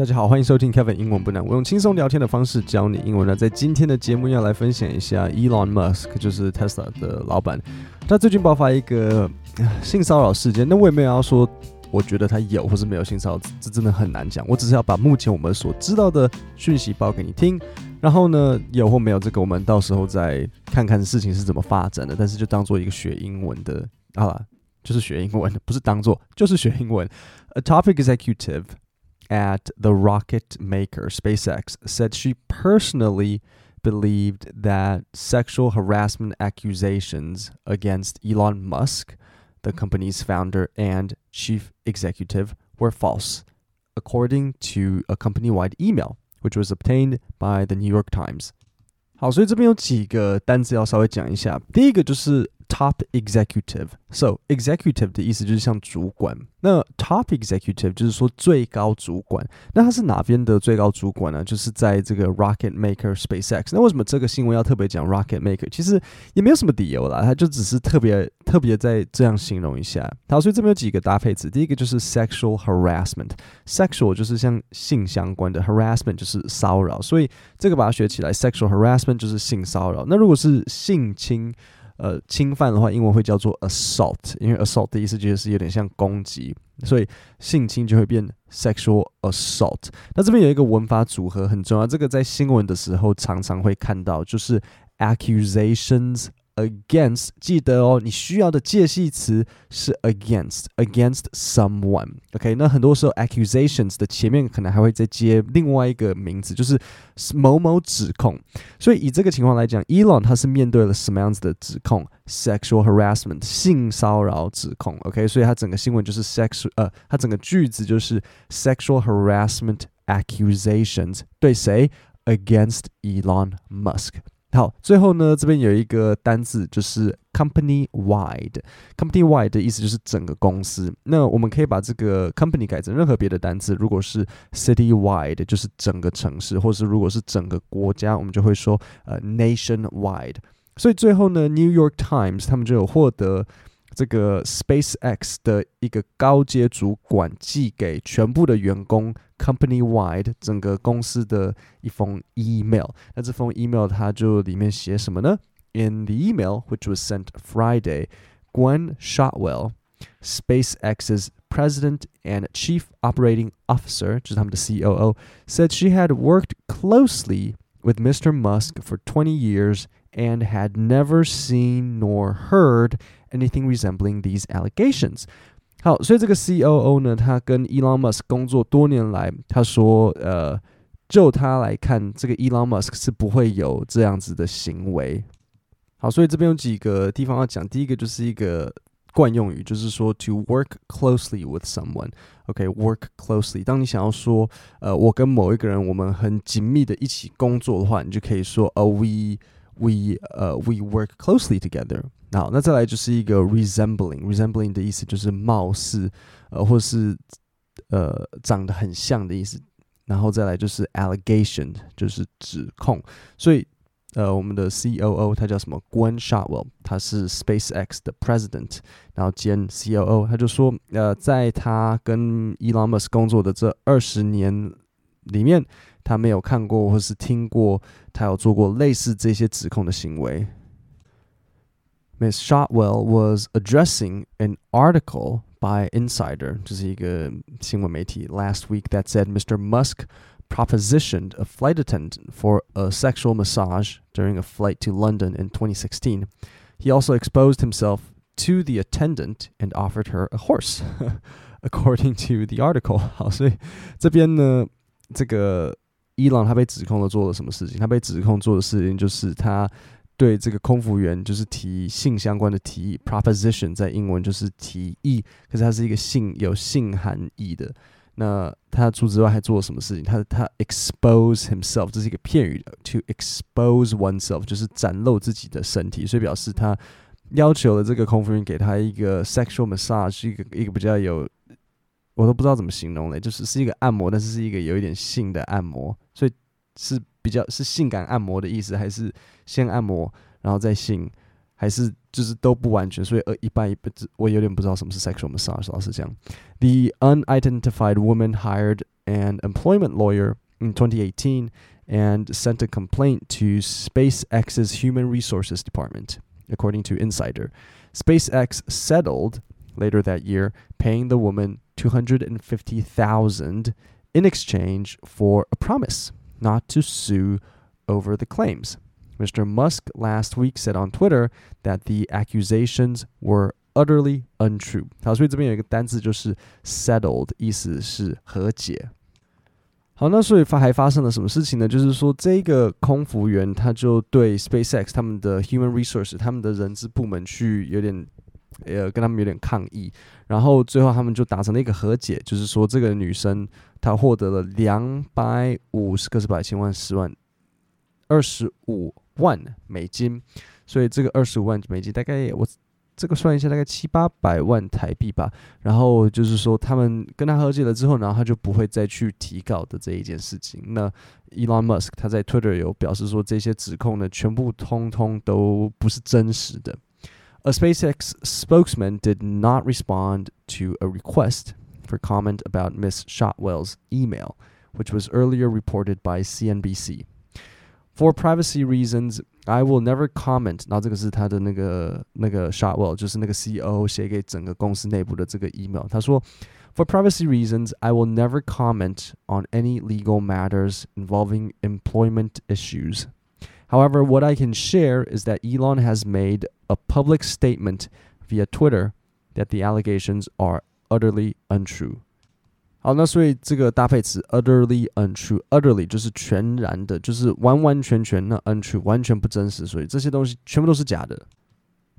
大家好，欢迎收听 Kevin 英文不难。我用轻松聊天的方式教你英文呢。在今天的节目要来分享一下 Elon Musk，就是 Tesla 的老板，他最近爆发一个 性骚扰事件。那我也没有要说，我觉得他有或是没有性骚扰，这真的很难讲。我只是要把目前我们所知道的讯息报给你听。然后呢，有或没有这个，我们到时候再看看事情是怎么发展的。但是就当做一个学英文的，好了，就是学英文，不是当做，就是学英文。A top executive at the rocket maker SpaceX said she personally believed that sexual harassment accusations against Elon Musk, the company's founder and chief executive, were false, according to a company wide email which was obtained by the New York Times. 好，所以这边有几个单词要稍微讲一下。第一个就是 top executive。So executive 的意思就是像主管。那 top executive 就是说最高主管。那他是哪边的最高主管呢？就是在这个 rocket maker SpaceX。那为什么这个新闻要特别讲 rocket maker？其实也没有什么理由啦，他就只是特别特别在这样形容一下。好，所以这边有几个搭配词。第一个就是 sexual harassment。sexual 就是像性相关的，harassment 就是骚扰。所以这个把它学起来，sexual harassment 就是性骚扰。那如果是性侵，呃，侵犯的话，英文会叫做 assault，因为 assault 的意思就是有点像攻击，所以性侵就会变 sexual assault。那这边有一个文法组合很重要，这个在新闻的时候常常会看到，就是 accusations。against，记得哦，你需要的介系词是 against against someone。OK，那很多时候 accusations 的前面可能还会再接另外一个名字，就是某某指控。所以以这个情况来讲，Elon 他是面对了什么样子的指控？sexual harassment 性骚扰指控。OK，所以他整个新闻就是 sex，呃，他整个句子就是 sexual harassment accusations 对谁？Against Elon Musk。好，最后呢，这边有一个单字，就是 company wide。company wide 的意思就是整个公司。那我们可以把这个 company 改成任何别的单字。如果是 city wide，就是整个城市，或者是如果是整个国家，我们就会说呃 nation wide。所以最后呢，New York Times 他们就有获得。这个 SpaceX 的一个高阶主管寄给全部的员工 company wide 整个公司的一封 email。那这封 email 它就里面写什么呢？In the email which was sent Friday, Gwynne Shotwell, SpaceX's president and chief operating officer, 就是他们的 COO, said she had worked closely with Mr. Musk for 20 years and had never seen nor heard anything resembling these allegations。好，所以这个 COO 呢，他跟 Elon Musk 工作多年来，他说，呃，就他来看，这个 Elon Musk 是不会有这样子的行为。好，所以这边有几个地方要讲。第一个就是一个惯用语，就是说 to work closely with someone。OK，work closely。当你想要说，呃，我跟某一个人，我们很紧密的一起工作的话，你就可以说，uh, we we uh, we work closely together。好，那再来就是一个 resembling，resembling 的意思就是貌似，呃，或是呃长得很像的意思。然后再来就是 allegation，就是指控。所以呃，我们的 COO 他叫什么？Gwynne Shotwell，他是 SpaceX 的 President，然后兼 COO。他就说，呃，在他跟 Elon Musk 工作的这二十年里面，他没有看过或是听过他有做过类似这些指控的行为。Ms. Shotwell was addressing an article by Insider, last week that said Mr. Musk propositioned a flight attendant for a sexual massage during a flight to London in 2016. He also exposed himself to the attendant and offered her a horse, according to the article. 好，所以这边呢，这个 伊朗他被指控了做了什么事情？他被指控做的事情就是他对这个空服员就是提性相关的提议，proposition 在英文就是提议，可是它是一个性有性含义的。那他除此之外还做了什么事情？他他 expose himself，这是一个片语，to expose oneself 就是展露自己的身体，所以表示他要求了这个空服员给他一个 sexual massage，一个一个比较有，我都不知道怎么形容嘞，就是是一个按摩，但是是一个有一点性的按摩，所以是。比较是性感按摩的意思，还是先按摩然后再性，还是就是都不完全，所以呃一半一半，我有点不知道什么是 sexual massage。老实讲，the unidentified woman hired an employment lawyer in 2018 and sent a complaint to SpaceX's Human Resources Department, according to Insider. SpaceX settled later that year, paying the woman 250,000 in exchange for a promise not to sue over the claims. Mr. Musk last week said on Twitter that the accusations were utterly untrue。好，所以这边有一个单词就是 settled，意思是和解。好，那所以发还发生了什么事情呢？就是说，这个空服员他就对 SpaceX 他们的 Human Resource 他们的人资部门去有点 呃跟他们有点抗议，然后最后他们就达成了一个和解，就是说这个女生她获得了两百五十个是百千万十万二十五万美金，所以这个二十五万美金大概我。这个算一下，大概七八百万台币吧。然后就是说，他们跟他和解了之后，然后他就不会再去提告的这一件事情。那 Elon Musk 他在 Twitter 有表示说，这些指控呢，全部通通都不是真实的。A SpaceX spokesman did not respond to a request for comment about Miss Shotwell's email, which was earlier reported by CNBC. For privacy reasons, I will never comment。然后这个是他的那个那个 Shotwell，就是那个 CEO 写给整个公司内部的这个 email。他说，For privacy reasons, I will never comment on any legal matters involving employment issues. However, what I can share is that Elon has made a public statement via Twitter that the allegations are utterly untrue. 好，那所以这个搭配词 utterly untrue，utterly 就是全然的，就是完完全全那 untrue 完全不真实，所以这些东西全部都是假的。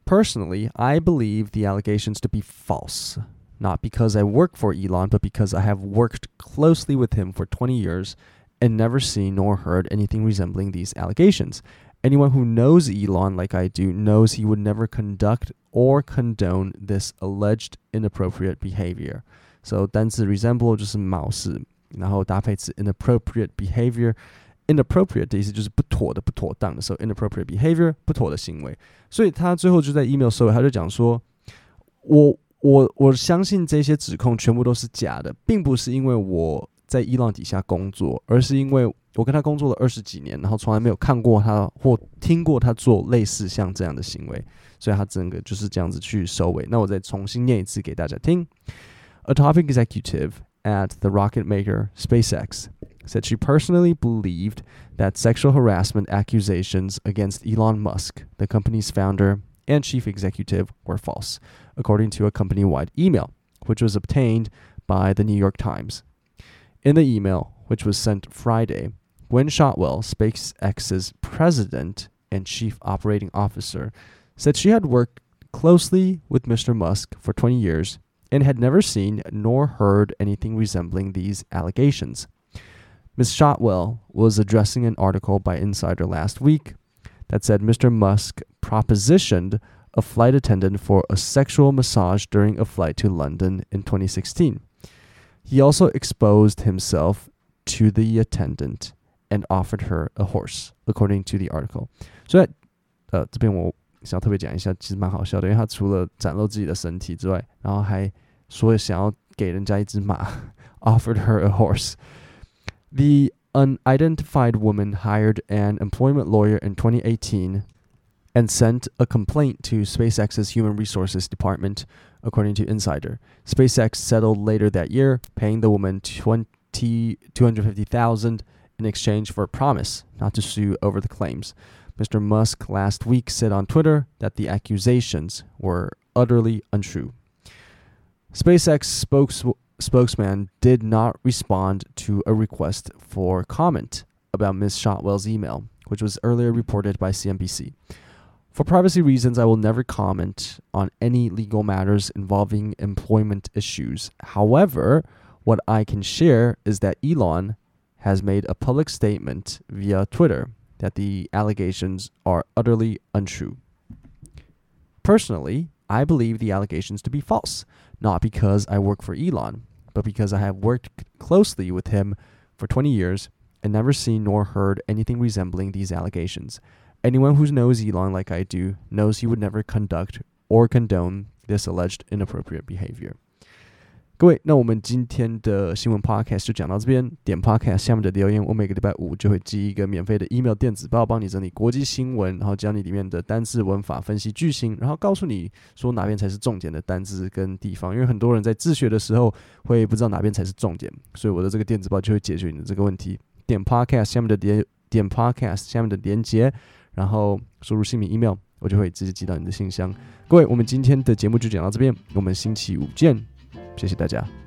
Personally, I believe the allegations to be false, not because I work for Elon, but because I have worked closely with him for 20 years and never seen nor heard anything resembling these allegations. Anyone who knows Elon like I do knows he would never conduct or condone this alleged inappropriate behavior. So 单词 resemble 就是貌似，然后搭配词 inappropriate behavior。inappropriate 的意思就是不妥的、不妥当的，所以 inappropriate behavior 不妥的行为。所以他最后就在 email 收尾，他就讲说：“我我我相信这些指控全部都是假的，并不是因为我 在伊朗底下工作，而是因为我跟他工作了二十几年，然后从来没有看过他或听过他做类似像这样的行为，所以他整个就是这样子去收尾。那我再重新念一次给大家听。” A top executive at the rocket maker SpaceX said she personally believed that sexual harassment accusations against Elon Musk, the company's founder and chief executive, were false, according to a company wide email, which was obtained by the New York Times. In the email, which was sent Friday, Gwynne Shotwell, SpaceX's president and chief operating officer, said she had worked closely with Mr. Musk for 20 years and had never seen nor heard anything resembling these allegations. Ms. Shotwell was addressing an article by Insider last week that said Mr. Musk propositioned a flight attendant for a sexual massage during a flight to London in 2016. He also exposed himself to the attendant and offered her a horse, according to the article. 所以，呃，这边我想特别讲一下，其实蛮好笑的，因为他除了展露自己的身体之外，然后还说想要给人家一只马，offered her a horse. The unidentified woman hired an employment lawyer in 2018 and sent a complaint to SpaceX's Human Resources Department, according to Insider. SpaceX settled later that year, paying the woman 20, 250000 in exchange for a promise not to sue over the claims. Mr. Musk last week said on Twitter that the accusations were utterly untrue. SpaceX spokes, spokesman did not respond to a request for comment about Ms. Shotwell's email, which was earlier reported by CNBC. For privacy reasons, I will never comment on any legal matters involving employment issues. However, what I can share is that Elon has made a public statement via Twitter that the allegations are utterly untrue. Personally, I believe the allegations to be false, not because I work for Elon, but because I have worked closely with him for 20 years and never seen nor heard anything resembling these allegations. Anyone who knows Elon like I do knows he would never conduct or condone this alleged inappropriate behavior. 各位，那我们今天的新闻 podcast 就讲到这边。点 podcast 下面的留言，我每个礼拜五就会寄一个免费的 email 电子报，帮你整理国际新闻，然后教你里面的单字、文法、分析句型，然后告诉你说哪边才是重点的单字跟地方。因为很多人在自学的时候会不知道哪边才是重点，所以我的这个电子报就会解决你的这个问题。点 podcast 下面的点点 podcast 下面的连接，然后输入姓名 email，我就会直接寄到你的信箱。各位，我们今天的节目就讲到这边，我们星期五见。谢谢大家。